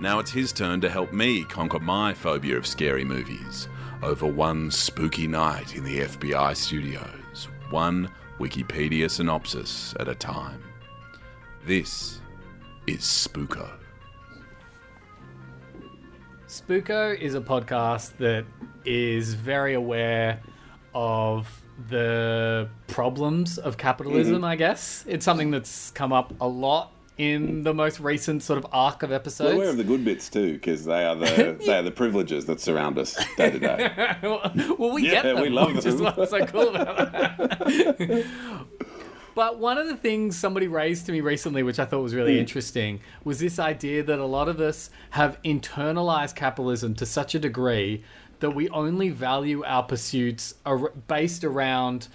Now it's his turn to help me conquer my phobia of scary movies over one spooky night in the FBI studios, one Wikipedia synopsis at a time. This is Spooko. Spooko is a podcast that is very aware of the problems of capitalism, Mm-hmm. I guess. It's something that's come up a lot in the most recent sort of arc of episodes. We're aware of the good bits too, because they are the they are the privileges that surround us day to day. well, we Yeah, get them, we love which is what's so cool about that. But one of the things somebody raised to me recently, which I thought was really hmm. interesting, was this idea that a lot of us have internalized capitalism to such a degree that we only value our pursuits based around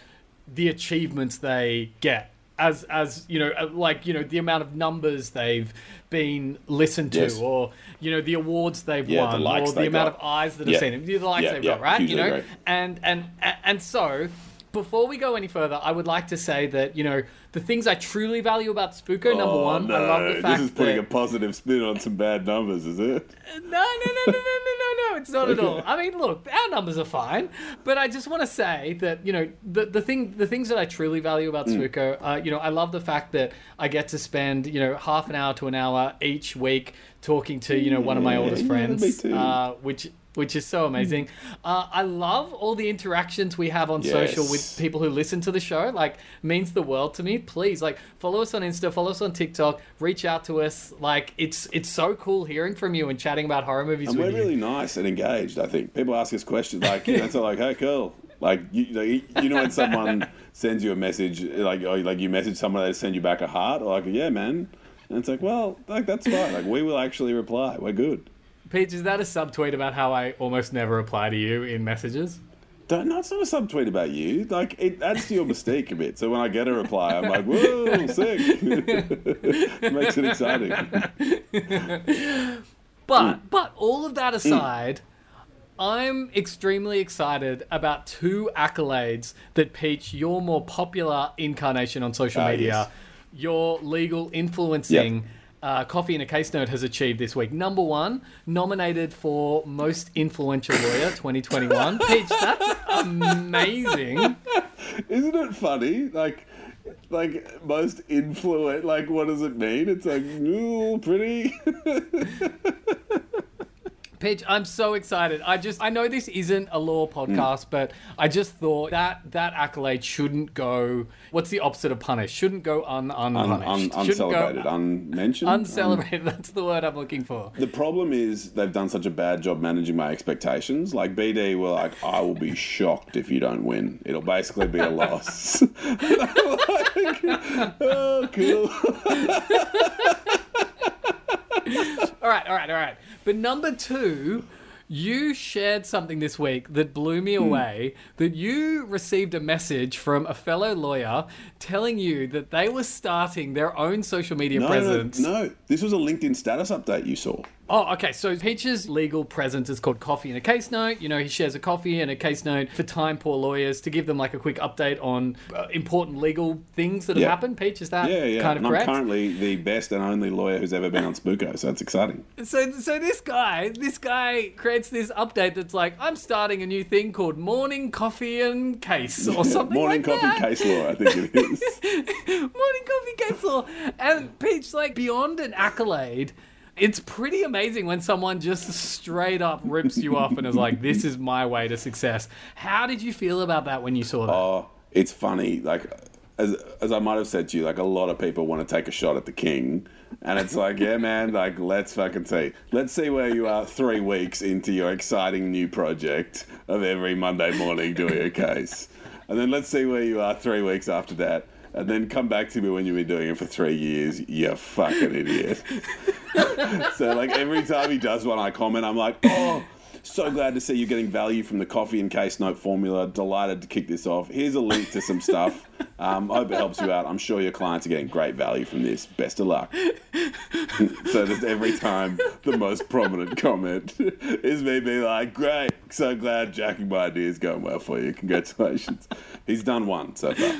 the achievements they get. As, as you know, uh, like you know, the amount of numbers they've been listened to, Yes. or you know, the awards they've Yeah, won, likes or the amount got. of eyes that Yeah. have seen it, the likes Yeah, they've got, right? You know, and and and so before we go any further, I would like to say that you know the things I truly value about Spooko. Oh, number one, no. I love the fact this is putting that... a positive spin on some bad numbers, is it? No, no, no, no, no, no, no, no. It's not at all. I mean, look, our numbers are fine, but I just want to say that you know the the thing the things that I truly value about mm. Spooko, uh, you know, I love the fact that I get to spend you know half an hour to an hour each week talking to you know one of my oldest yeah, friends, uh, which which is so amazing. Uh, I love all the interactions we have on social with people who listen to the show. Like, means the world to me. Please, like, follow us on Insta, follow us on TikTok, reach out to us. Like, it's it's so cool hearing from you and chatting about horror movies And with we're you. really nice and engaged. I think people ask us questions like, you know, it's like, hey, cool. Like you, you know, you you know when someone sends you a message, like or, like you message someone, they send you back a heart, or like, yeah, man. And it's like, well, like that's fine. Like we will actually reply. We're good. Peach, is that a subtweet about how I almost never reply to you in messages? Don't, no, it's not a subtweet about you. Like it adds to your mystique a bit. So when I get a reply, I'm like, whoa, sick. makes it exciting. But Mm. but all of that aside, I'm extremely excited about two accolades that Peach, your more popular incarnation on social Ah, media, yes. your legal influencing. Uh, Coffee in a Case Note has achieved this week. Number one, nominated for Most Influential Lawyer 2021. Peach, that's amazing. Isn't it funny? Like, like most influent. Like, what does it mean? It's like, ooh, pretty. Peach, I'm so excited. I just I know this isn't a law hmm. podcast, but I just thought that that accolade shouldn't go what's the opposite of punish? Shouldn't go un Un, unpunished. un, shouldn't uncelebrated, go unmentioned. uncelebrated. That's the word I'm looking for. The problem is they've done such a bad job managing my expectations. Like BD were like, I will be shocked if you don't win. It'll basically be a loss. Like, oh, cool. All right, all right, all right. But number 2, you shared something this week that blew Hmm. me away that you received a message from a fellow lawyer telling you that they were starting their own social media No, no, presence. no. This was a LinkedIn status update you saw. Oh, okay. So Peach's legal presence is called Coffee and a Case Note. You know, he shares a coffee and a case note for time poor lawyers to give them like a quick update on uh, important legal things that have Yeah. happened. Peach, is that Yeah, yeah. kind of and I'm correct? currently the best and only lawyer who's ever been on Spooko, so that's exciting. So, so this guy, this guy creates this update that's like, I'm starting a new thing called Morning Coffee and Case or something Morning like coffee that. case law, I think it is. Morning Coffee Case Law. And Peach, like, beyond an accolade, it's pretty amazing when someone just straight up rips you off and is like, this is my way to success. How did you feel about that when you saw that? Oh, it's funny. Like, as, as I might have said to you, like a lot of people want to take a shot at the king, and it's like, yeah, man, like let's fucking see. Let's see where you are three weeks into your exciting new project of every Monday morning doing a case, and then let's see where you are three weeks after that. And then come back to me when you've been doing it for three years, you fucking idiot. so like every time he does one, I comment, I'm like, oh. So glad to see you getting value from the coffee and case note formula. Delighted to kick this off. Here's a link to some stuff. Um, I hope it helps you out. I'm sure your clients are getting great value from this. Best of luck. so just every time, the most prominent comment is me being like, "Great, so glad jacking my idea is going well for you. Congratulations." He's done one so far.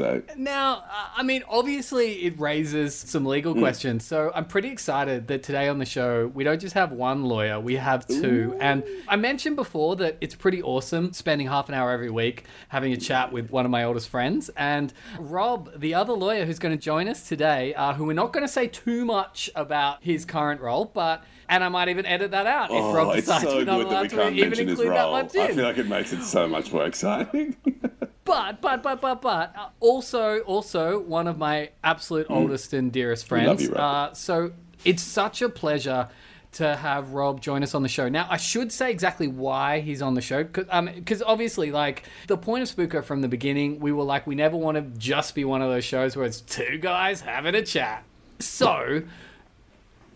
So Now, uh, I mean, obviously, it raises some legal questions. So I'm pretty excited that today on the show, we don't just have one lawyer, we have two. And I mentioned before that it's pretty awesome spending half an hour every week having a chat with one of my oldest friends. And Rob, the other lawyer who's going to join us today, uh, who we're not going to say too much about his current role, but. And I might even edit that out if oh, Rob decides so we're not allowed we to can't even mention his include that role. much I feel like it makes it so much more exciting. But but but but but uh, also also one of my absolute oldest and dearest friends. Mm. love you, Rob. Uh, so it's such a pleasure to have Rob join us on the show. Now I should say exactly why he's on the show because um, obviously like the point of Spooko from the beginning we were like we never want to just be one of those shows where it's two guys having a chat. So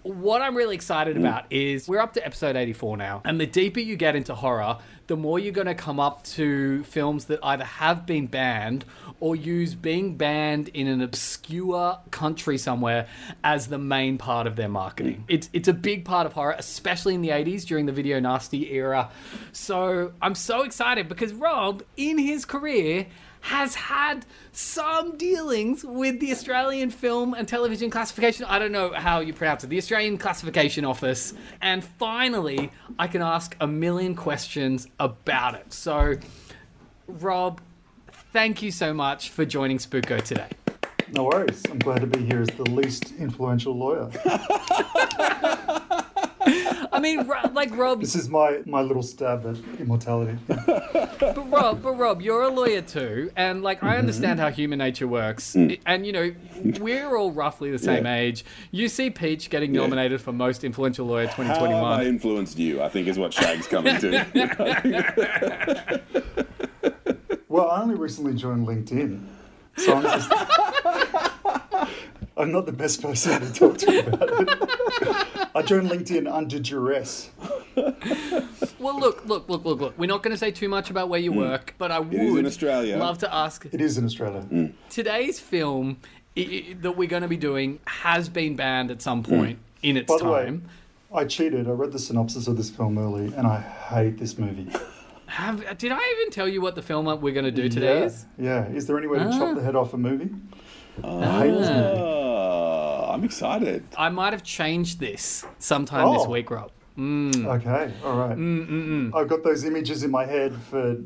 what I'm really excited mm. about is we're up to episode 84 now. And the deeper you get into horror, the more you're going to come up to films that either have been banned or use being banned in an obscure country somewhere as the main part of their marketing. Mm. It's it's a big part of horror, especially in the 80s during the video nasty era. So, I'm so excited because Rob in his career has had some dealings with the Australian Film and Television Classification. I don't know how you pronounce it, the Australian Classification Office. And finally, I can ask a million questions about it. So, Rob, thank you so much for joining Spooko today. No worries. I'm glad to be here as the least influential lawyer. I mean, like Rob, This is my, my little stab at immortality. but Rob, but Rob, you're a lawyer too, and like I mm-hmm. understand how human nature works, mm. and you know we're all roughly the same Yeah. age. You see Peach getting nominated for most influential lawyer 2021. How have I influenced you? I think is what Shag's coming to. Well, I only recently joined LinkedIn, so I'm just. I'm not the best person to talk to about it. I joined LinkedIn under duress. Well, look, look, look, look, look. We're not going to say too much about where you hmm. work, but I would in Australia. love to ask. It is in Australia. Hmm. Today's film i- that we're going to be doing has been banned at some hmm. point in its By the way, time. I cheated. I read the synopsis of this film early, and I hate this movie. Have, did I even tell you what the film we're going to do today yeah. is? Yeah. Is there any way to Ah. chop the head off a movie? I hate this movie. Oh, I'm excited. I might have changed this sometime this Oh. week, Rob. Mm. Okay, all right. Mm, mm, I've got those images in my head for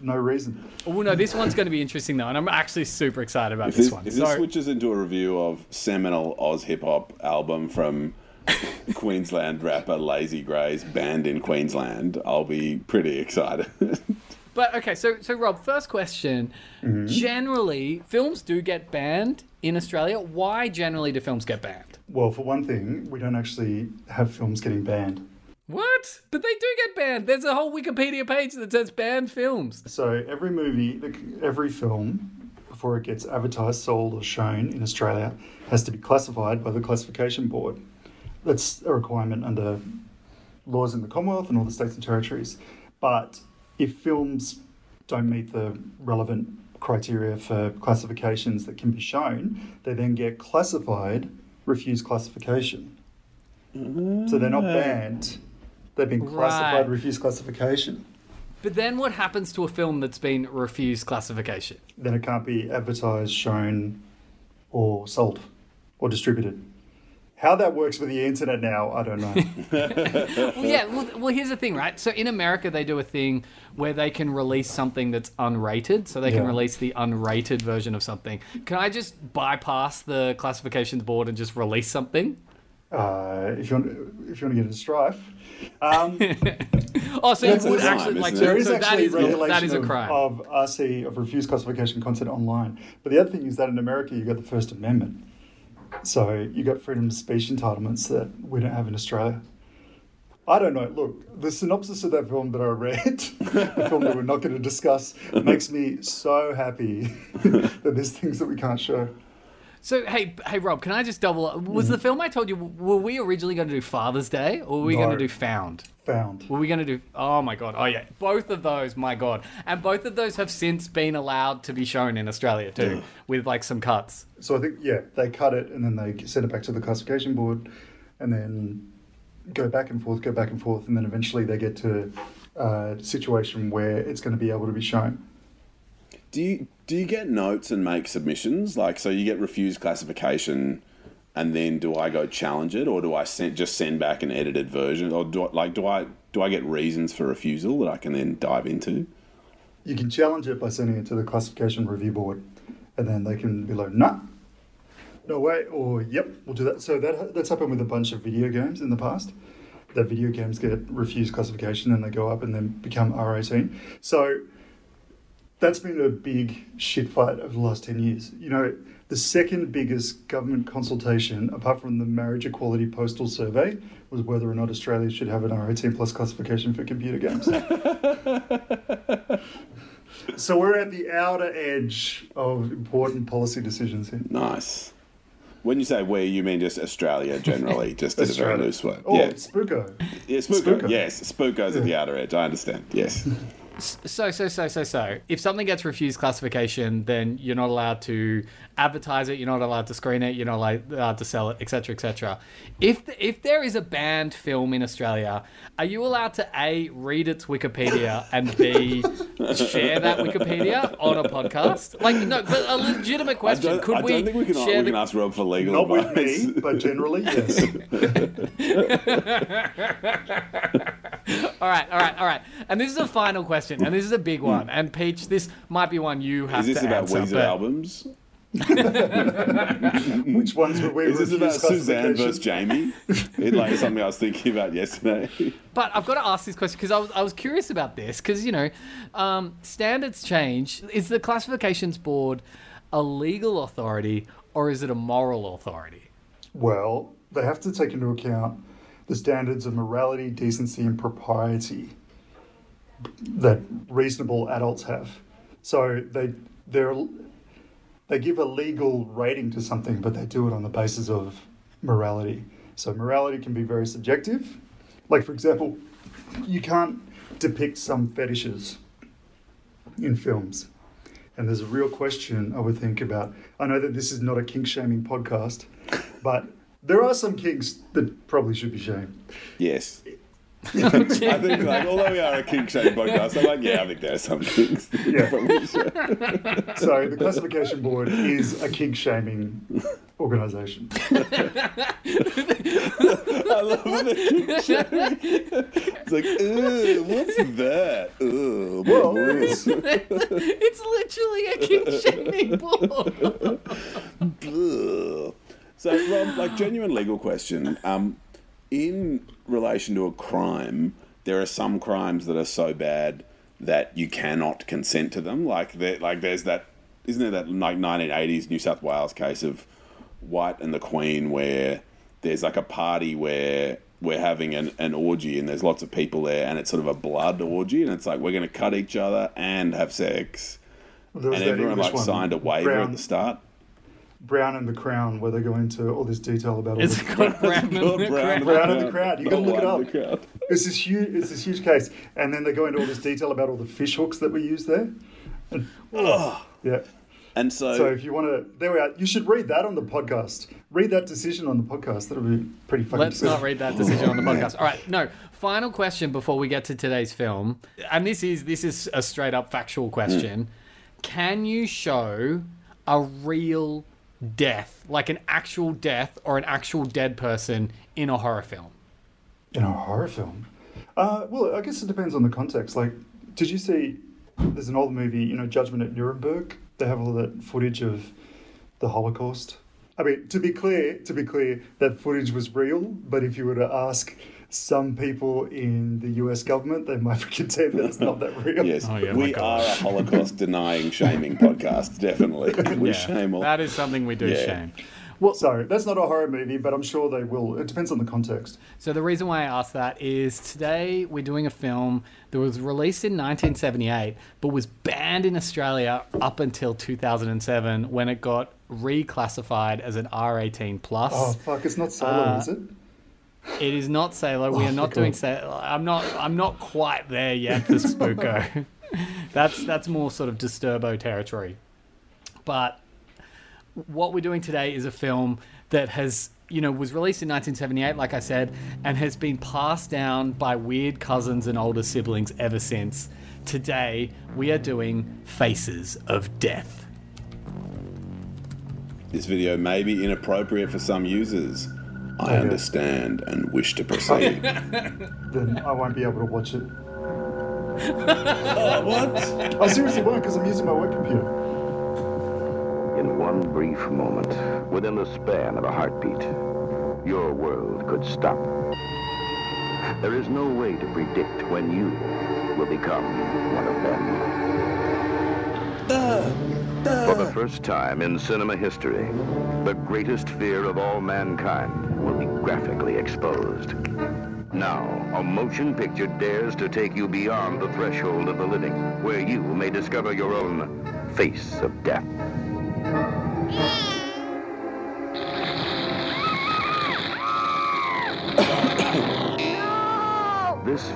no reason. Oh no, this one's going to be interesting though, and I'm actually super excited about this, this, one. if this So, switches into a review of seminal Oz hip hop album from Queensland rapper Lazy Greys, band in Queensland, I'll be pretty excited. but okay, so so Rob, first question. Mm-hmm. Generally, films do get banned in Australia. Why generally do films get banned? Well, for one thing, we don't actually have films getting banned. What? But they do get banned. There's a whole Wikipedia page that says banned films. So every movie, every film, before it gets advertised, sold, or shown in Australia, has to be classified by the Classification Board. That's a requirement under laws in the Commonwealth and all the states and territories. But if films don't meet the relevant criteria for classifications that can be shown, they then get classified, refuse classification. So they're not mm. banned, they've been classified, Right. refuse classification. But then what happens to a film that's been refused classification? then it can't be advertised, shown, or sold or distributed. How that works with the internet now, I don't know. Well, yeah. Well, well, here's the thing, right? So in America, they do a thing where they can release something that's unrated. So they can release the unrated version of something. Can I just bypass the classifications board and just release something? uh, if you want, if you want to get into strife, um, Oh, so That's would crime, actually like isn't it? so, there is so actually is regulation that is a of, crime. of RC of refused classification content online. But the other thing is that in America, you got the First Amendment, so you got freedom of speech entitlements that we don't have in Australia. I don't know. Look, the synopsis of that film that I read, the film that we're not going to discuss, makes me so happy that there's things that we can't show. So hey, hey Rob, can I just double? up? Was the mm-hmm. film I told you? Were we originally going to do Father's Day, or were we No. going to do Found? Found. Were we going to do? Oh my god! Oh yeah, both of those, my god, and both of those have since been allowed to be shown in Australia too, with like some cuts. So I think yeah, they cut it and then they send it back to the classification board, and then go back and forth, go back and forth, and then eventually they get to a situation where it's going to be able to be shown. Do you do you get notes and make submissions? Like, so you get refused classification, and then do I go challenge it, or do I send, just send back an edited version, or do I, like do I do I get reasons for refusal that I can then dive into? You can challenge it by sending it to the classification review board, and then they can be like, nah, no way, or yep, we'll do that. So that that's happened with a bunch of video games in the past. That video games get refused classification and they go up and then become R18. So that's been a big shit fight over the last 10 years. You know, the second biggest government consultation, apart from the Marriage Equality Postal Survey, was whether or not Australia should have an R18 plus classification for computer games. so we're at the outer edge of important policy decisions here. Nice. When you say we, you mean just Australia generally, just in a very loose way. Oh, yeah, Spooko. yeah, Spooko. Spooko. Yes, Spooko's at the outer edge. I understand. Yes. So so so so so, if something gets refused classification, then you're not allowed to advertise it. You're not allowed to screen it. You're not allowed allowed to sell it, etc. etc. If the, if there is a banned film in Australia, are you allowed to a read its Wikipedia and b share that Wikipedia on a podcast? Like no, but a legitimate I question. don't, Could I we don't think we can, share we the can ask Rob for legal Not with me, but generally, yes. All right, all right, all right. And this is a final question, and this is a big one. And Peach, this might be one you have to Is this to about answer. Weezer but- albums? Which ones were we Is this about Suzanne versus Jamie? It's like something I was thinking about yesterday. But I've got to ask this question because I was, I was curious about this because, you know, um, standards change. Is the classifications board a legal authority or is it a moral authority? Well, they have to take into account the standards of morality, decency, and propriety that reasonable adults have. So they they're they give a legal rating to something, but they do it on the basis of morality. So morality can be very subjective. Like for example, you can't depict some fetishes in films. And there's a real question I would think about. I know that this is not a kink shaming podcast, but there are some kinks that probably should be shamed. Yes. I think, like, although we are a kink shame podcast, I'm like, yeah, I think there are some kinks. Yeah. So the classification board is a kink shaming organization. I love the kink shaming. It's like, ooh, what's that? Ooh, Well, it's- it's literally a king shaming board. So, Rob, like genuine legal question. Um, in relation to a crime, there are some crimes that are so bad that you cannot consent to them. Like there, like there's that, isn't there that like 1980s New South Wales case of White and the Queen where there's like a party where we're having an, an orgy and there's lots of people there and it's sort of a blood orgy and it's like we're going to cut each other and have sex was and everyone like one, signed a waiver Brown, at the start. Brown and the Crown, where they go into all this detail about all It's this. got Brown and Oh, the Brown, Crown. Brown and the Crown, you gotta look it up. It's this huge, it's this huge case, and then they go into all this detail about all the fish hooks that we use there. And, yeah. And so, So if you want to, there we are. You should read that on the podcast. Read that decision on the podcast. That'll be pretty fucking. Let's good. not read that decision on the podcast. All right, no. Final question before we get to today's film, and this is this is a straight up factual question. Can you show a real death, like an actual death or an actual dead person in a horror film? In a horror film? Uh, well, I guess it depends on the context. Like, did you see? There's an old movie, you know, Judgment at Nuremberg. They have all that footage of the Holocaust. I mean, to be clear, to be clear, that footage was real. But if you were to ask some people in the U.S. government, they might contend that it's not that real. yes, Oh, yeah, we are a Holocaust denying, shaming podcast. Definitely, we Yeah, shame all. That is something we do Yeah. shame. Well- so that's not a horror movie, but I'm sure they will. It depends on the context. So the reason why I asked that is today we're doing a film that was released in 1978, but was banned in Australia up until 2007 when it got reclassified as an R18 plus. Oh fuck! It's not Salo, Uh, is it? It is not Salo. We Oh, are not doing God. Salo. I'm not. I'm not quite there yet for Spooko. that's that's more sort of Disturbo territory. But what we're doing today is a film that has, you know, was released in 1978, like I said, and has been passed down by weird cousins and older siblings ever since. Today, we are doing Faces of Death. This video may be inappropriate for some users. I Okay. understand and wish to proceed. Then I won't be able to watch it. oh, what? I seriously won't because I'm using my work computer. In one brief moment, within the span of a heartbeat, your world could stop. There is no way to predict when you will become one of them. Uh, For the first time in cinema history, the greatest fear of all mankind will be graphically exposed. Now, a motion picture dares to take you beyond the threshold of the living, where you may discover your own face of death.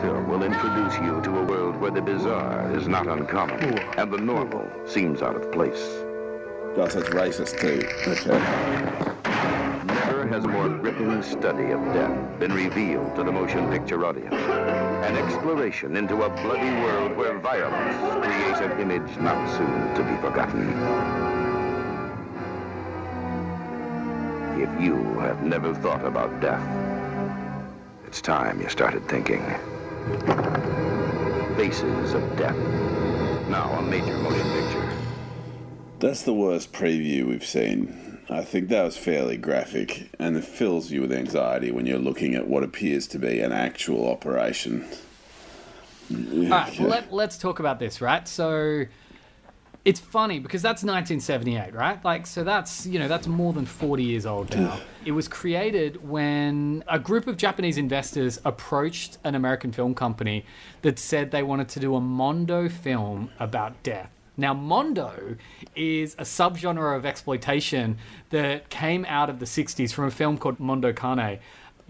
Film will introduce you to a world where the bizarre is not uncommon and the normal seems out of place. Gosh, that's racist too. Okay. Never has a more gripping study of death been revealed to the motion picture audience. An exploration into a bloody world where violence creates an image not soon to be forgotten. If you have never thought about death, it's time you started thinking. Faces of Death. Now a major motion picture. That's the worst preview we've seen. I think that was fairly graphic, and it fills you with anxiety when you're looking at what appears to be an actual operation. All right, well, let, let's talk about this, right? So it's funny because that's 1978, right? Like, so that's, you know, that's more than 40 years old now. it was created when a group of Japanese investors approached an American film company that said they wanted to do a Mondo film about death. Now, Mondo is a subgenre of exploitation that came out of the 60s from a film called Mondo Cane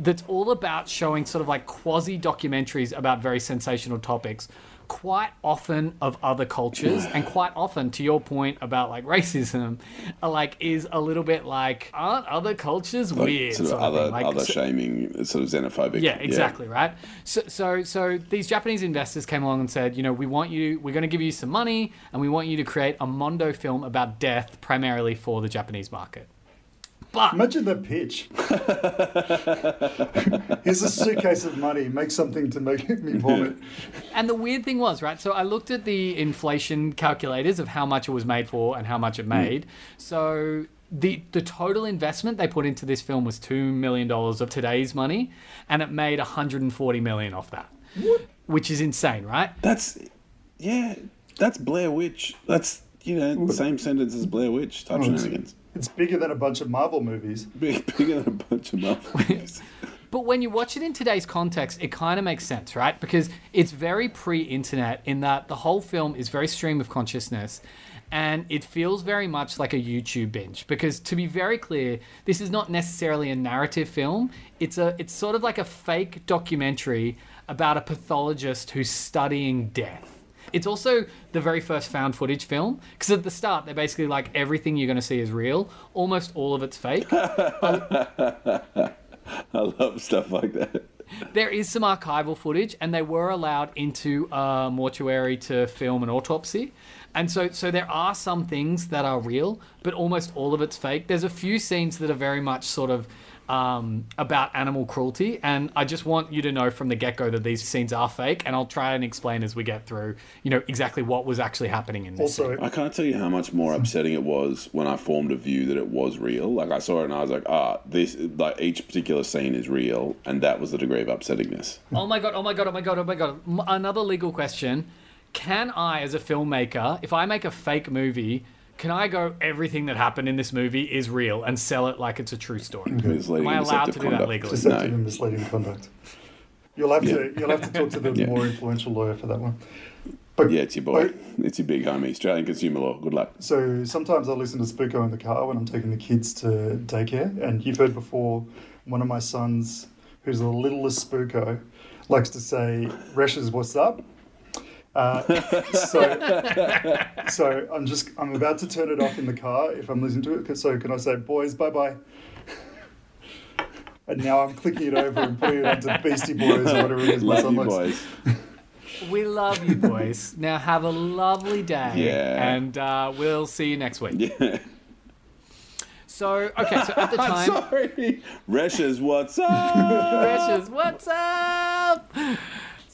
that's all about showing sort of like quasi documentaries about very sensational topics quite often of other cultures and quite often to your point about like racism like is a little bit like aren't other cultures Like, weird sort of sort other thing. Like, other so- shaming, sort of xenophobic. yeah, exactly, right? So, so, so these Japanese investors came along and said, you know, we want you, we're going to give you some money, and we want you to create a Mondo film about death, primarily for the Japanese market. But Imagine the pitch. Here's a suitcase of money. Make something to make me vomit. And the weird thing was, right? So I looked at the inflation calculators of how much it was made for and how much it mm. made. So the the total investment they put into this film was two million dollars of today's money, and it made 140 million off that, which is insane, right? That's yeah, that's Blair Witch. That's you know the same sentence as Blair Witch type Oh, it's- shenanigans. It's bigger than a bunch of Marvel movies. Big, bigger than a bunch of Marvel movies. But when you watch it in today's context, it kind of makes sense, right? Because it's very pre internet in that the whole film is very stream of consciousness and it feels very much like a YouTube binge. Because to be very clear, this is not necessarily a narrative film, it's, a, it's sort of like a fake documentary about a pathologist who's studying death. It's also the very first found footage film because at the start they're basically like everything you're going to see is real, almost all of it's fake. I love stuff like that. there is some archival footage, and they were allowed into a mortuary to film an autopsy. And so, so there are some things that are real, but almost all of it's fake. There's a few scenes that are very much sort of um, about animal cruelty, and I just want you to know from the get go that these scenes are fake, and I'll try and explain as we get through, you know, exactly what was actually happening in this. Also, I can't tell you how much more upsetting it was when I formed a view that it was real. Like I saw it and I was like, ah, this like each particular scene is real, and that was the degree of upsettingness. Oh my god, oh my god, oh my god, oh my god. Another legal question. Can I, as a filmmaker, if I make a fake movie, can I go everything that happened in this movie is real and sell it like it's a true story? Misleading Am I allowed to do that legally? Deceptive No. and misleading conduct. You'll have to you'll have to talk to the Yeah. more influential lawyer for that one. But Yeah, it's your boy. but- It's your big homie. Australian consumer law. Good luck. So sometimes I listen to Spooko in the car when I'm taking the kids to daycare, and you've heard before one of my sons, who's the littlest Spooko, likes to say, "Reshes, what's up?" Uh, so, so I'm just I'm about to turn it off in the car if I'm listening to it. So can I say, "Boys, bye bye"? And now I'm clicking it over and putting it onto Beastie Boys or whatever it is. my Love son you, likes. boys. We love you, boys. now have a lovely day. Yeah. And uh, we'll see you next week. Yeah. So, okay, so at the time. sorry. Reshes, what's up? Precious, what's up?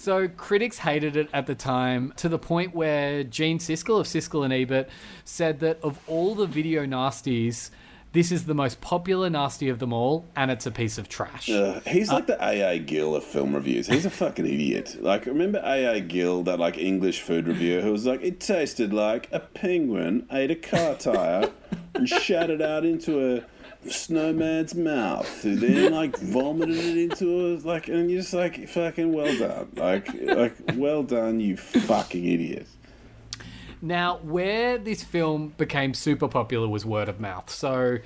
So critics hated it at the time to the point where Gene Siskel of Siskel and Ebert said that of all the video nasties, this is the most popular nasty of them all, and it's a piece of trash. Uh, he's like the AA Gill of film reviews. He's a fucking idiot. Like, remember AA Gill, that like English food reviewer who was like, it tasted like a penguin ate a car tire and shat it out into a snowman's mouth, who then like vomited it into a like, and you're just like, fucking well done. Like, like well done, you fucking idiot. Now, where this film became super popular was word of mouth. So,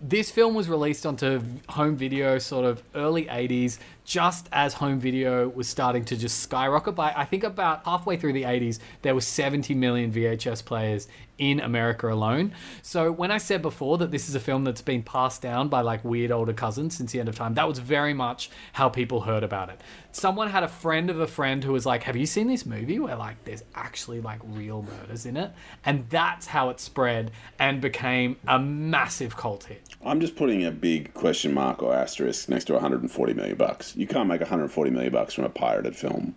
this film was released onto home video sort of early 80s, just as home video was starting to just skyrocket. By I think about halfway through the 80s, there were 70 million VHS players in America alone. So, when I said before that this is a film that's been passed down by like weird older cousins since the end of time, that was very much how people heard about it. Someone had a friend of a friend who was like, Have you seen this movie where like there's actually like real murders in it? And that's how it spread and became a massive cult hit. I'm just putting a big question mark or asterisk next to 140 million bucks. You can't make 140 million bucks from a pirated film.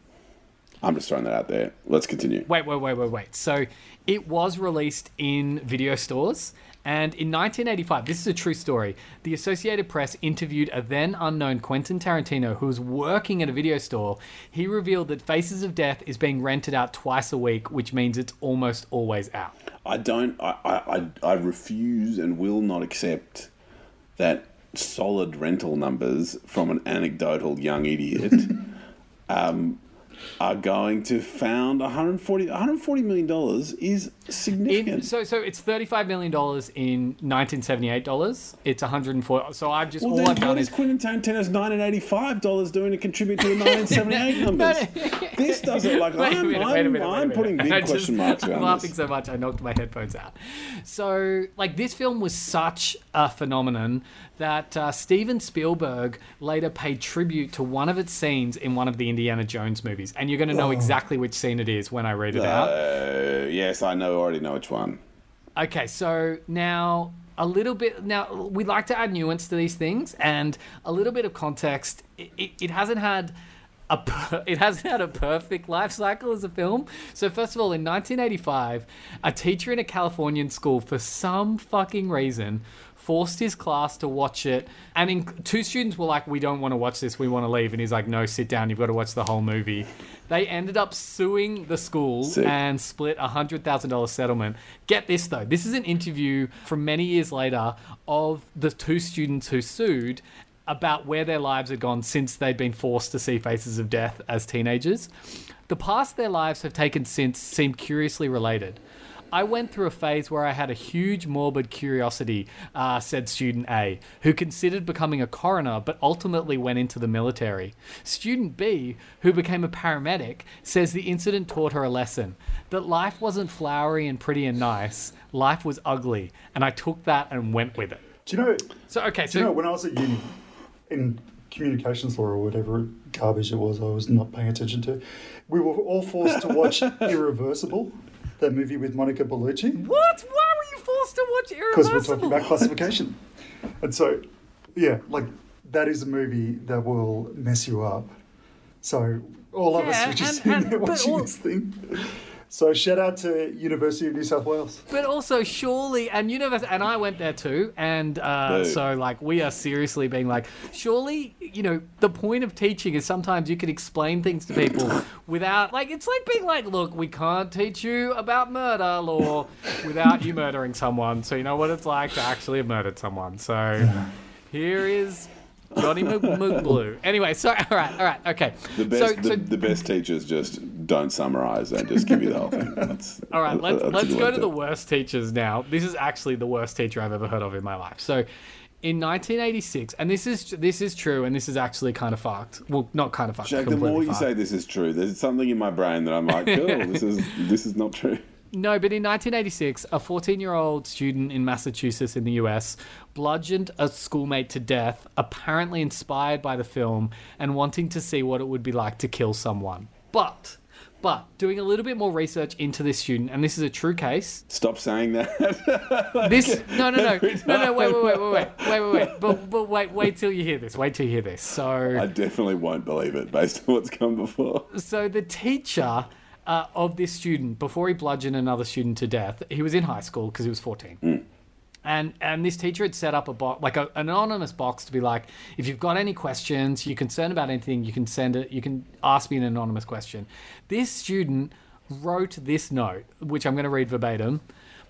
I'm just throwing that out there. Let's continue. Wait, wait, wait, wait, wait. So it was released in video stores. And in 1985, this is a true story, the Associated Press interviewed a then unknown Quentin Tarantino who was working at a video store. He revealed that Faces of Death is being rented out twice a week, which means it's almost always out. I don't. I, I, I, I refuse and will not accept that solid rental numbers from an anecdotal young idiot um, are going to found 140 140 million dollars is significant. In, so, so it's thirty-five million dollars in nineteen seventy-eight dollars. It's one hundred and four. So I've just well, all then I've done what is Quentin Tarantino's 1985 dollars doing to contribute to the 1978 numbers? This doesn't like Wait I'm, minute, I'm, minute, I'm putting big I just- question marks I'm laughing this. so much I knocked my headphones out. So, like, this film was such a phenomenon that uh, Steven Spielberg later paid tribute to one of its scenes in one of the Indiana Jones movies, and you're going to know exactly which scene it is when I read it out. Uh, yes, I know. Already know which one. Okay, so now a little bit. Now we like to add nuance to these things, and a little bit of context. It, it, it hasn't had a per- it hasn't had a perfect life cycle as a film. So first of all, in 1985, a teacher in a Californian school, for some fucking reason, forced his class to watch it, and in, two students were like, "We don't want to watch this. We want to leave." And he's like, "No, sit down. You've got to watch the whole movie." They ended up suing the school Sick. and split a hundred thousand dollars settlement. Get this though, this is an interview from many years later of the two students who sued about where their lives had gone since they'd been forced to see Faces of Death as teenagers. The paths their lives have taken since seem curiously related. I went through a phase where I had a huge morbid curiosity, uh, said student A, who considered becoming a coroner but ultimately went into the military. Student B, who became a paramedic, says the incident taught her a lesson that life wasn't flowery and pretty and nice, life was ugly, and I took that and went with it. Do you know? So, okay, Do you know so when I was at uni in communications law or whatever garbage it was, I was not paying attention to. We were all forced to watch Irreversible, that movie with Monica Bellucci, what? Why were you forced to watch because Irreversible? we're talking about classification. And so, yeah, like that is a movie that will mess you up. So all of us Yeah, were just and- sitting and- watching all- this thing. So shout out to University of New South Wales. But also, surely, and university, and I went there too, and uh, Boo. so like we are seriously being like, surely, you know, the point of teaching is sometimes you can explain things to people without, like, it's like being like, look, we can't teach you about murder law without you murdering someone, so you know what it's like to actually have murdered someone. So here is Johnny Mook Mook Blue. Anyway, so all right, all right, okay. The best, so, the, so the best teachers just don't summarize; they just give you the whole thing. That's, All right, let's that's let's go one to the worst teachers now. This is actually the worst teacher I've ever heard of in my life. So, in 1986, and this is this is true, and this is actually kind of fucked. Well, not kind of fucked. Jack, the completely more you fucked. say this is true, there's something in my brain that I'm like, cool, this is this is not true. No, but in 1986, a 14 year old student in Massachusetts in the US bludgeoned a schoolmate to death, apparently inspired by the film and wanting to see what it would be like to kill someone. But, but doing a little bit more research into this student, and this is a true case. Stop saying that. This no no no no no wait wait wait wait wait wait wait wait but but wait wait till you hear this wait till you hear this so I definitely won't believe it based on what's come before. so the teacher uh, of this student before he bludgeoned another student to death he was in high school because he was 14 and and this teacher had set up a box like a, an anonymous box to be like if you've got any questions you're concerned about anything you can send it you can ask me an anonymous question. This student wrote this note which i'm going to read verbatim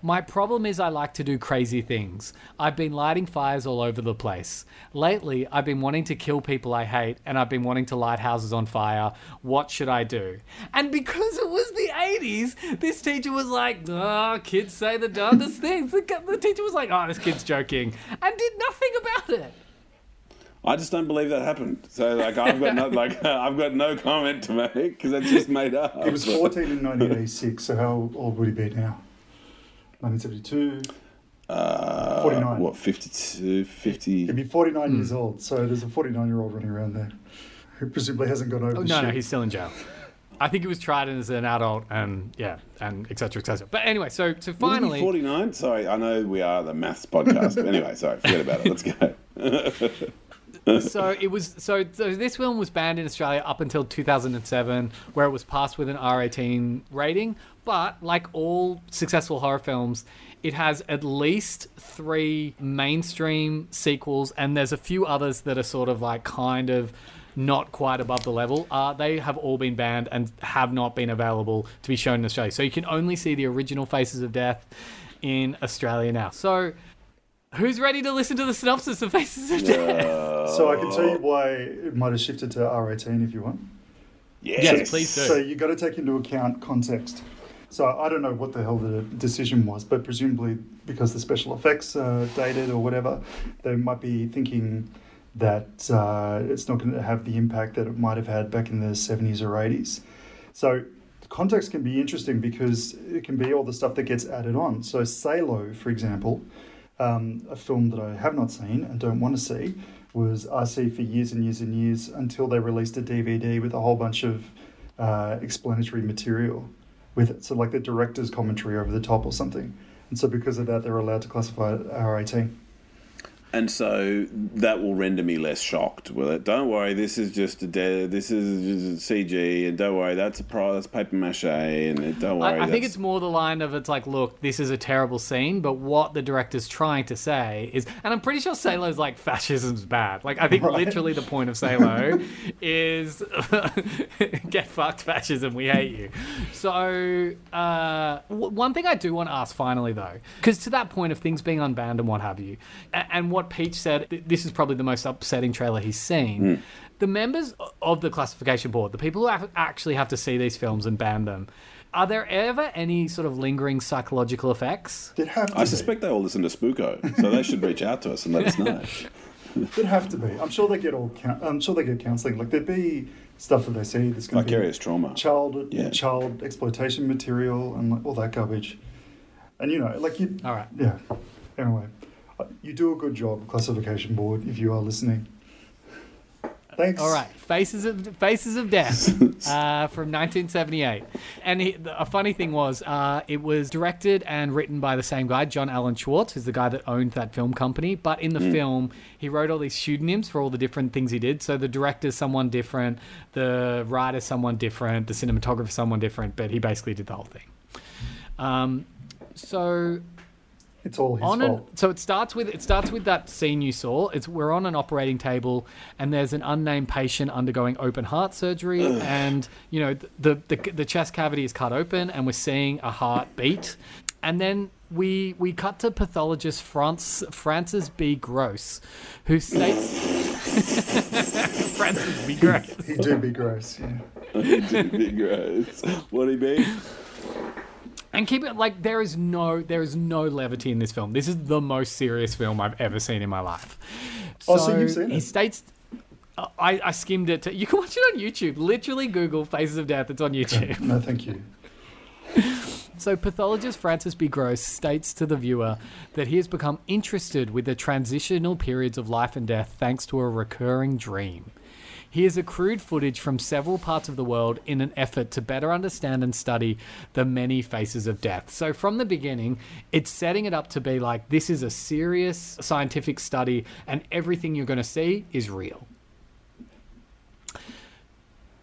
my problem is I like to do crazy things. I've been lighting fires all over the place. Lately, I've been wanting to kill people I hate and I've been wanting to light houses on fire. What should I do? And because it was the 80s, this teacher was like, oh, kids say the darndest things. The, the teacher was like, oh, this kid's joking, and did nothing about it. I just don't believe that happened. So like I've got no like I've got no comment to make because it's just made up. It was 14 in 1986, so how old would he be now? 1972. Uh, 49. What 52, 50? He'd be 49 years old, so there's a 49 year old running around there who presumably hasn't gone over Oh, no, shit. no, he's still in jail. I think he was tried as an adult, and yeah, and et cetera, et cetera. But anyway, so so finally, forty nine. Sorry, I know we are the maths podcast. but anyway, sorry, forget about it. Let's go. so it was so, so this film was banned in Australia up until 2007 where it was passed with an R18 rating. But like all successful horror films it has at least 3 mainstream sequels and there's a few others that are sort of like kind of not quite above the level. Uh, they have all been banned and have not been available to be shown in Australia. So you can only see the original Faces of Death in Australia now. So Who's ready to listen to the synopsis of Faces of Death? So I can tell you why it might have shifted to R18 if you want. Yes, Yes, please do. So you got to take into account context. So I don't know what the hell the decision was, but presumably because the special effects are dated or whatever, they might be thinking that uh, it's not going to have the impact that it might have had back in the 70s or 80s. So context can be interesting because it can be all the stuff that gets added on. So Salo, for example, um, a film that I have not seen and don't want to see, was RC for years and years and years until they released a DVD with a whole bunch of uh, explanatory material with it. So, like the director's commentary over the top or something. And so, because of that, they're allowed to classify it R18. And so that will render me less shocked. Will it? Don't worry, this is just a de- this is CG, and don't worry, that's a pro, that's paper mache, and don't worry. I, I think it's more the line of it's like, look, this is a terrible scene, but what the director's trying to say is, and I'm pretty sure Salo's like fascism's bad. Like I think literally the point of Salo is get fucked fascism, we hate you. So uh, w- one thing I do want to ask finally though, because to that point of things being unbanned and what have you, and what Peach said, th- this is probably the most upsetting trailer he's seen. Hmm. The members of the classification board, the people who have, actually have to see these films and ban them, are there ever any sort of lingering psychological effects? There'd have to I be. suspect they all listen to Spooko, so they should reach out to us and let us know. There'd have to be. I'm sure they get all. I'm sure they get counselling. Like there'd be stuff that they see that's going to be Vicarious trauma. child Yeah. child exploitation material and like all that garbage. And you know, like you. All right. Yeah. Anyway, you do a good job, classification board, if you are listening. Thanks. All right, Faces of Faces of Death uh, from 1978. And he, a funny thing was, uh, it was directed and written by the same guy, John Alan Schwartz, who's the guy that owned that film company. But in the film, he wrote all these pseudonyms for all the different things he did. So the director's someone different, the writer's someone different, the cinematographer's someone different, but he basically did the whole thing. Um, so It's all his on an, fault. so it starts with it starts with that scene you saw. It's we're on an operating table, and there's an unnamed patient undergoing open heart surgery, and you know the, the the chest cavity is cut open, and we're seeing a heart beat, and then we we cut to pathologist France Francis B. Gross, who states Francis B. Gross. He do be gross. Yeah. Be gross. What'd he be? And keep it like there is no there is no levity in this film. This is the most serious film I've ever seen in my life. Oh, so you've seen he it? states. uh, I, I skimmed it. To, you can watch it on YouTube. Literally, Google "Faces of Death." It's on YouTube. No, thank you. So, pathologist Francis B. Gross states to the viewer that he has become interested with the transitional periods of life and death thanks to a recurring dream. He has accrued footage from several parts of the world in an effort to better understand and study the many faces of death. So, from the beginning, it's setting it up to be like this is a serious scientific study, and everything you're going to see is real.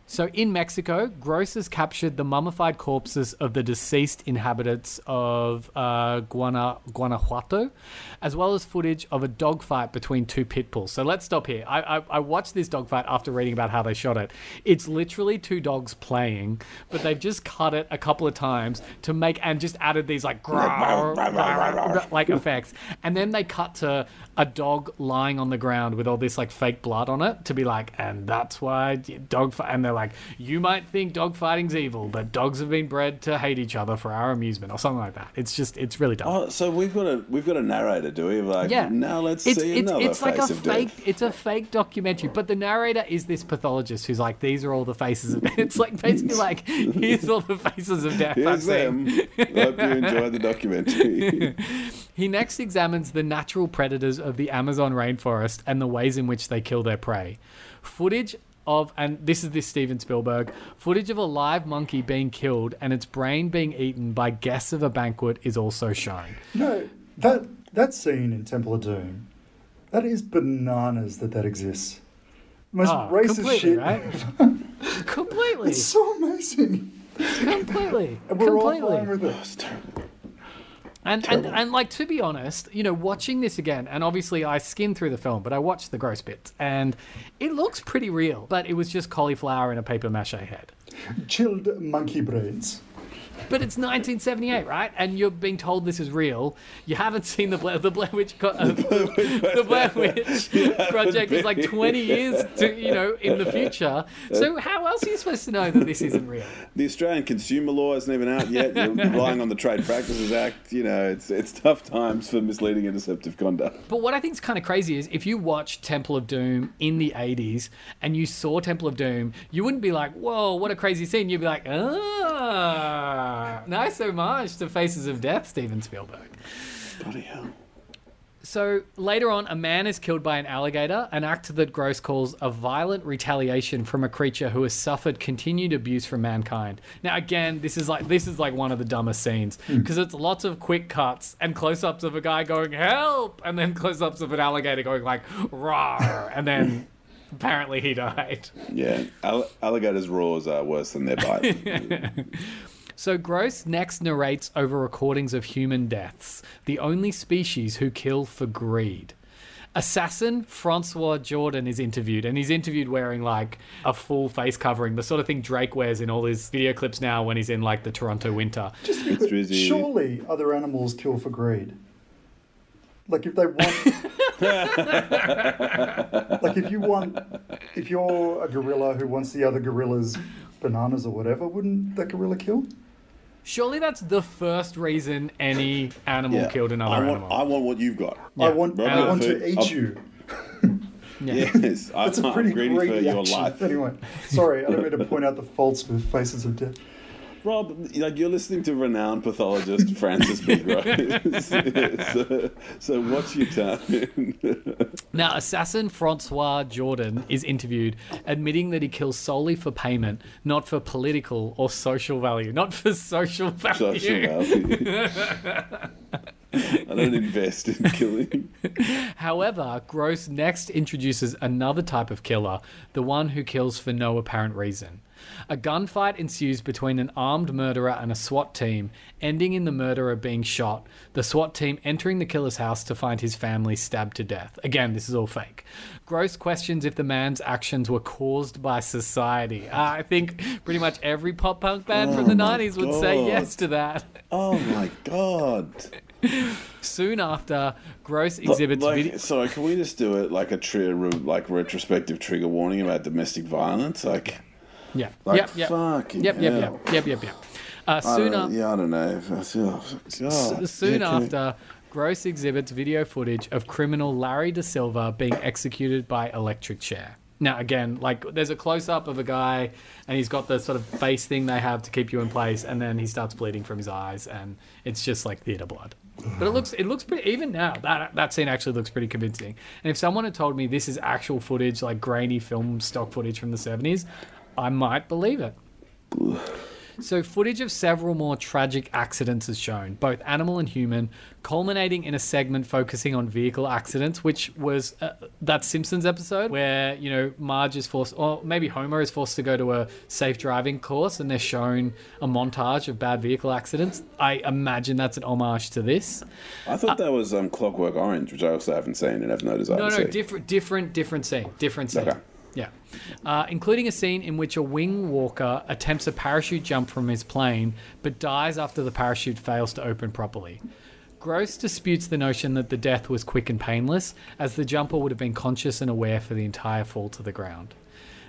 So in Mexico, Gross has captured the mummified corpses of the deceased inhabitants of uh, Guana- Guanajuato, as well as footage of a dogfight between two pit bulls. So let's stop here. I, I, I watched this dogfight after reading about how they shot it. It's literally two dogs playing, but they've just cut it a couple of times to make and just added these like growl, like effects, and then they cut to a dog lying on the ground with all this like fake blood on it to be like, and that's why dog fight. And they're like, you might think dog fighting's evil, but dogs have been bred to hate each other for our amusement or something like that. It's just, it's really dumb. Oh, so we've got a we've got a narrator, do we? Like, Yeah. now let's it's, see it's, another it's like a fake death. it's a fake documentary but the narrator is this pathologist who's like these are all the faces of it's like basically like here's all the faces of death Here's I've seen. them. Hope you enjoyed the documentary. He next examines the natural predators of the Amazon rainforest and the ways in which they kill their prey. Footage of, and this is this Steven Spielberg, footage of a live monkey being killed and its brain being eaten by guests of a banquet is also shown. No, that that scene in Temple of Doom, that is bananas that that exists. Most Ah, racist completely, shit. right? completely, It's so amazing. completely, And we're all completely. fine with it. And, and and like to be honest, you know, watching this again, and obviously I skimmed through the film, but I watched the gross bits, and it looks pretty real. But it was just cauliflower in a paper mache head. Chilled monkey brains. But it's 1978, right? And you're being told this is real. You haven't seen the Blair, the Blair Witch, co- uh, the Blair Witch project is like 20 years, to, you know, in the future. So how else are you supposed to know that this isn't real? the Australian consumer law isn't even out yet. You're relying on the Trade Practices Act. You know, it's it's tough times for misleading and deceptive conduct. But what I think is kind of crazy is if you watch Temple of Doom in the 80s and you saw Temple of Doom, you wouldn't be like, whoa, what a crazy scene. You'd be like, ah, Uh, nice homage to Faces of Death, Steven Spielberg. Bloody hell. So later on, a man is killed by an alligator, an act that Gross calls a violent retaliation from a creature who has suffered continued abuse from mankind. Now, again, this is like this is like one of the dumbest scenes hmm. because it's lots of quick cuts and close-ups of a guy going "help" and then close-ups of an alligator going like "rawr," and then apparently he died. Yeah, All- alligators' roars are worse than their bite. So Gross next narrates over recordings of human deaths, the only species who kill for greed. Assassin Francois Jordan is interviewed, and he's interviewed wearing like a full face covering, the sort of thing Drake wears in all his video clips now when he's in like the Toronto winter. It's drizzy. Surely other animals kill for greed. Like if they want, like if you want, if you're a gorilla who wants the other gorillas bananas or whatever, wouldn't that gorilla kill? Surely that's the first reason any animal Yeah. killed another I want, animal. I want what you've got. I want, I Right. want to eat I'll- you. Yes, I, That's a I'm pretty greedy great for your life. Anyway, sorry, I don't mean to point out the faults with Faces of Death. Rob, like you're listening to renowned pathologist Francis B. So, so what's your tone? Now, assassin Francois Jordan is interviewed, admitting that he kills solely for payment, not for political or social value. Not for social value. Social value. I don't invest in killing. However, Gross next introduces another type of killer, the one who kills for no apparent reason. A gunfight ensues between an armed murderer and a SWAT team, ending in the murderer being shot, the SWAT team entering the killer's house to find his family stabbed to death. Again, this is all fake. Gross questions if the man's actions were caused by society. Uh, I think pretty much every pop punk band from the 90s would say yes to that. Oh my god. Soon after, Gross exhibits like, video. sorry, can we just do it like a tri- like retrospective trigger warning about domestic violence? Like, Yeah. like yep, yep. fucking Yep, yep, hell. yep, yep, yep, yep. Uh, soon, after, yeah, I don't know. If I feel, God. S- soon Yeah, can we- after, Gross exhibits video footage of criminal Larry De Silva being executed by electric chair. Now, again, like there's a close up of a guy, and he's got the sort of face thing they have to keep you in place, and then he starts bleeding from his eyes, and it's just like theater blood. But it looks it looks pretty even now. That that scene actually looks pretty convincing. And if someone had told me this is actual footage, like grainy film stock footage from the 70s, I might believe it. So, footage of several more tragic accidents is shown, both animal and human, culminating in a segment focusing on vehicle accidents, which was uh, that Simpsons episode where, you know, Marge is forced, or maybe Homer is forced to go to a safe driving course and they're shown a montage of bad vehicle accidents. I imagine that's an homage to this. I thought that was um, Clockwork Orange, which I also haven't seen and have no desire No, to no, see. different, different, different scene. Different scene. Okay. Yeah. Uh, including a scene in which a wing walker attempts a parachute jump from his plane, but dies after the parachute fails to open properly. Gross disputes the notion that the death was quick and painless, as the jumper would have been conscious and aware for the entire fall to the ground.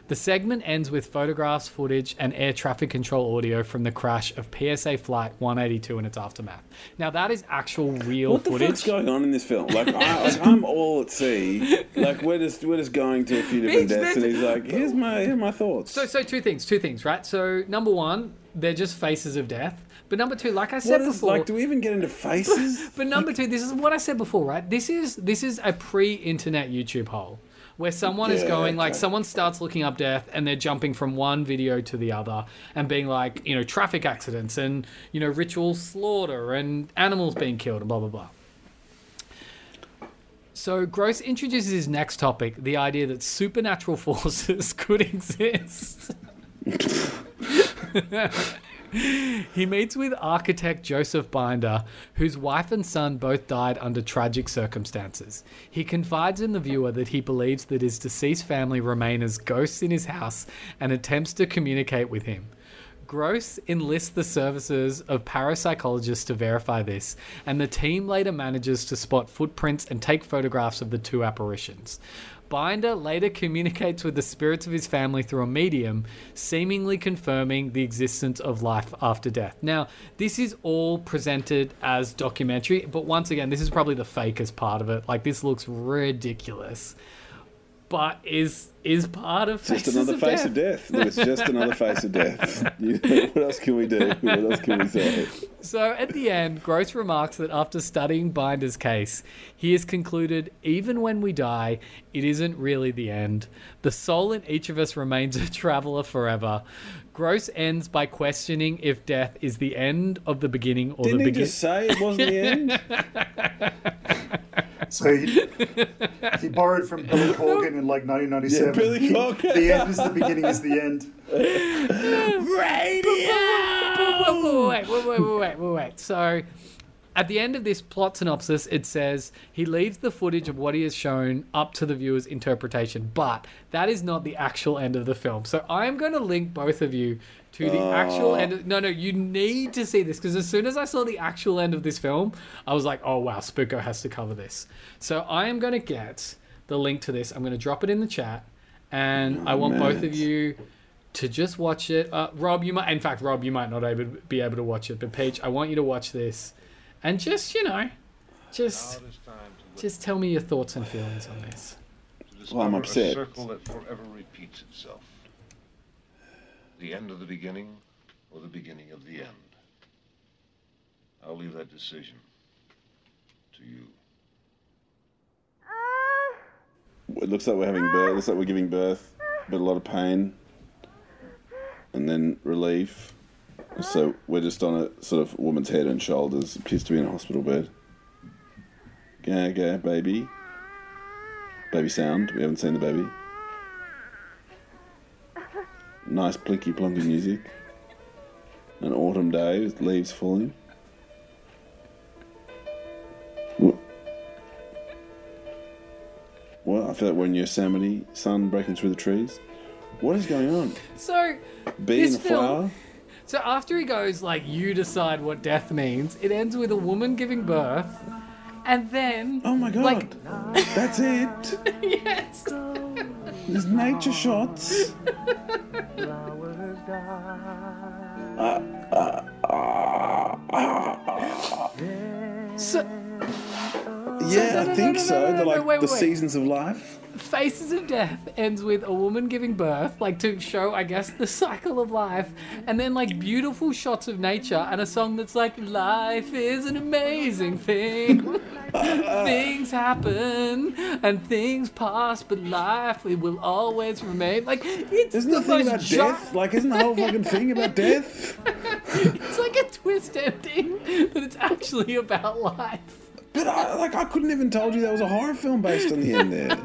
The segment ends with photographs, footage, and air traffic control audio from the crash of PSA Flight 182 and its aftermath. Now, that is actual real What the footage. fuck's going on in this film? Like, I, like I'm all at sea. Like we're just we're just going to a few different deaths, and he's like, "Here's my here my thoughts." So, so two things, two things, right? So, number one, they're just faces of death. But number two, like I said is before, like? Do we even get into faces? but number two, this is what I said before, right? This is this is a pre-internet YouTube hole where someone is Yeah, going like someone starts looking up death and they're jumping from one video to the other and being like, you know, traffic accidents and you know ritual slaughter and animals being killed and blah blah blah. So Gross introduces his next topic, the idea that supernatural forces could exist. He meets with architect Joseph Binder, whose wife and son both died under tragic circumstances. He confides in the viewer that he believes that his deceased family remain as ghosts in his house and attempts to communicate with him. Gross enlists the services of parapsychologists to verify this, and the team later manages to spot footprints and take photographs of the two apparitions. Binder later communicates with the spirits of his family through a medium, seemingly confirming the existence of life after death. Now, this is all presented as documentary, but once again, this is probably the fakest part of it. Like, this looks ridiculous, but is is part of Just another of face Death. of death. Look, it's just another face of death. You what else can we do? What else can we say? So at the end, Gross remarks that after studying Binder's case, he has concluded even when we die, it isn't really the end. The soul in each of us remains a traveler forever. Gross ends by questioning if death is the end of the beginning or Didn't the he beginning. just say it wasn't the end? So he, he borrowed from Billy Corgan in like 1997. Yeah, Billy Corgan. the end is the beginning is the end. wait, wait, wait, wait, wait, wait, wait, wait. So, at the end of this plot synopsis, it says he leaves the footage of what he has shown up to the viewer's interpretation, but that is not the actual end of the film. So, I am going to link both of you to the actual end. Of, no, no, you need to see this because as soon as I saw the actual end of this film, I was like, oh wow, Spooko has to cover this. So, I am going to get the link to this. I'm going to drop it in the chat, and I want both of you to just watch it. Uh, Rob, you might, in fact, Rob, you might not able, be able to watch it, but Peach, I want you to watch this, and just you know, just just tell me your thoughts and feelings on this. Well, I'm upset. A circle that forever repeats itself. The end of the beginning, or the beginning of the end. I'll leave that decision to you. It looks like we're having birth. It looks like we're giving birth, but a lot of pain, and then relief. So we're just on a sort of woman's head and shoulders. Appears to be in a hospital bed. Go, baby. Baby sound. We haven't seen the baby. Nice plinky plonky music. An autumn day with leaves falling. What? I feel like we're in Yosemite, sun breaking through the trees. What is going on? So Bee in a film- flower? So after he goes like, "You decide what death means," it ends with a woman giving birth, and then Oh my god. like That's it. yes, There's nature shots. so, Yeah, no, I think no, so. They're like wait, the wait. seasons of life. Faces of Death ends with a woman giving birth, like to show, I guess, the cycle of life, and then like beautiful shots of nature and a song that's like, "Life is an amazing thing, things happen and things pass, but life it will always remain." Like it's Isn't the the thing most about jar- death? Like, isn't the whole fucking thing about death? It's like a twist ending, but it's actually about life. But I, like, I couldn't even told you that was a horror film based on the end there,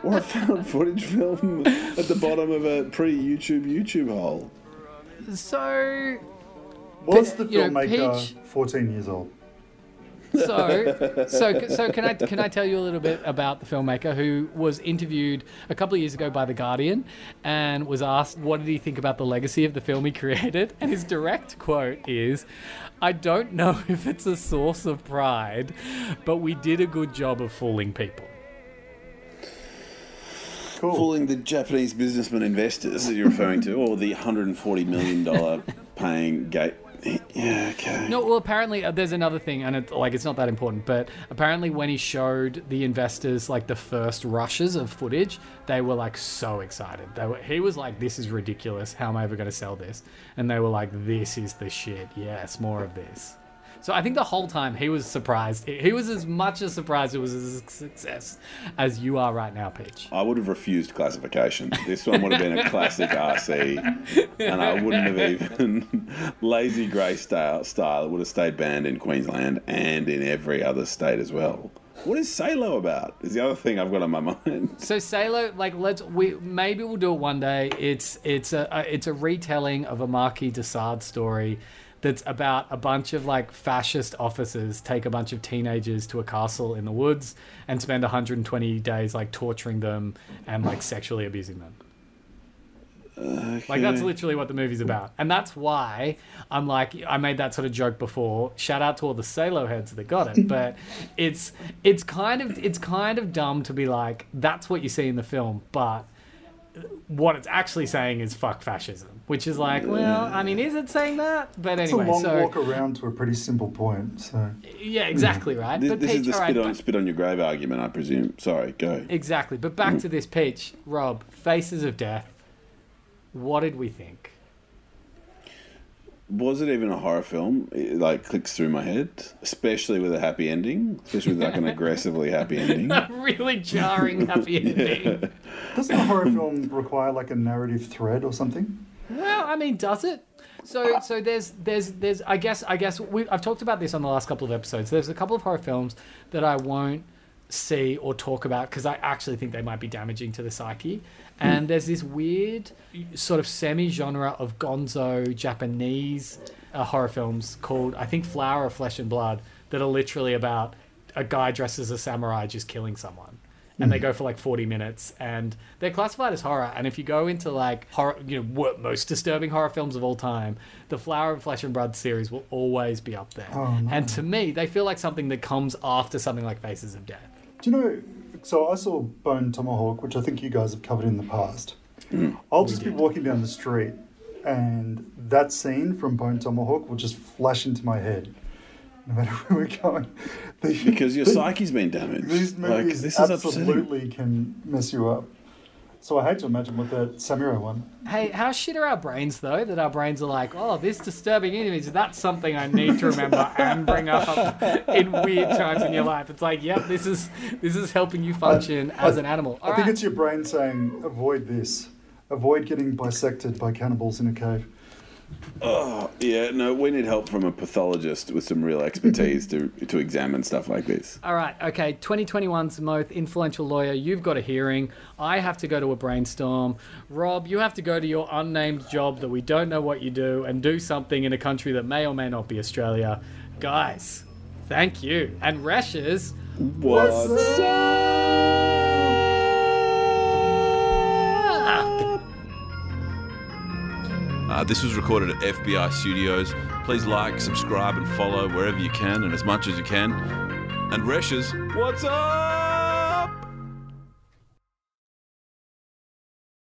or a found footage film at the bottom of a pre-YouTube YouTube hole. So Was the you know, filmmaker Peach- 14 years old? So, so, so can I can I tell you a little bit about the filmmaker who was interviewed a couple of years ago by the Guardian, and was asked what did he think about the legacy of the film he created, and his direct quote is, "I don't know if it's a source of pride, but we did a good job of fooling people." Cool. Fooling the Japanese businessman investors that you're referring to, or the 140 million dollar paying gate. Yeah, okay. No, well, apparently uh, there's another thing, and it's like it's not that important, but apparently when he showed the investors like the first rushes of footage, they were like so excited. They were, he was like, "This is ridiculous. How am I ever going to sell this?" And they were like, "This is the shit. Yes, more of this." So I think the whole time he was surprised. He was as much as surprised it was a success as you are right now, Peach. I would have refused classification. This one would have been a classic RC, and I wouldn't have even lazy grey style. Style it would have stayed banned in Queensland and in every other state as well. What is Salo about? Is the other thing I've got on my mind. So Salo, like let's we maybe we'll do it one day. It's it's a, a it's a retelling of a Marquis de Sade story that's about a bunch of like fascist officers take a bunch of teenagers to a castle in the woods and spend 120 days like torturing them and like sexually abusing them. Like that's literally what the movie's about, and that's why I'm like I made that sort of joke before. Shout out to all the Salo heads that got it, but it's it's kind of it's kind of dumb to be like that's what you see in the film, but what it's actually saying is fuck fascism, which is like, well, I mean, is it saying that? But It's anyway, a long so walk around to a pretty simple point. So yeah, exactly right. This, but this is the all right, spit on but- spit on your grave argument, I presume. Sorry, go. exactly. But back mm. to this Peach, Rob, Faces of Death. What did we think? Was it even a horror film? It like clicks through my head, especially with a happy ending, especially with like an aggressively happy ending. a really jarring happy ending. doesn't a horror film require like a narrative thread or something? Well, I mean, does it? So, so there's, there's, there's. I guess, I guess we. I've talked about this on the last couple of episodes. There's a couple of horror films that I won't see or talk about because I actually think they might be damaging to the psyche. And there's this weird sort of semi-genre of gonzo Japanese uh, horror films called, I think, Flower of Flesh and Blood that are literally about a guy dressed as a samurai just killing someone. And they go for like 40 minutes and they're classified as horror. And if you go into like horror you know what most disturbing horror films of all time the flower of flesh and blood series will always be up there. Oh, no. and to me they feel like something that comes after something like faces of death Do you know? So I saw Bone Tomahawk, which I think you guys have covered in the past. Mm. I'll just be walking down the street, and that scene from Bone Tomahawk will just flash into my head, no matter where we're going. Because your psyche's been damaged. These like movies this is absolutely can mess you up. So I hate to imagine what the samurai one. Hey, how shit are our brains though? That our brains are like, oh, this disturbing image. That's something I need to remember and bring up in weird times in your life. It's like, yep, this is this is helping you function as an animal. I think it's your brain saying, avoid this. Avoid getting bisected by cannibals in a cave. Oh, yeah, no, we need help from a pathologist with some real expertise to, to examine stuff like this. All right, okay. 2021's most influential lawyer. You've got a hearing. I have to go to a brainstorm. Rob, you have to go to your unnamed job that we don't know what you do and do something in a country that may or may not be Australia. Guys, thank you. And Rashes, What's Uh, this was recorded at FBI Studios. Please like, subscribe, and follow wherever you can and as much as you can. And Reshes, what's up?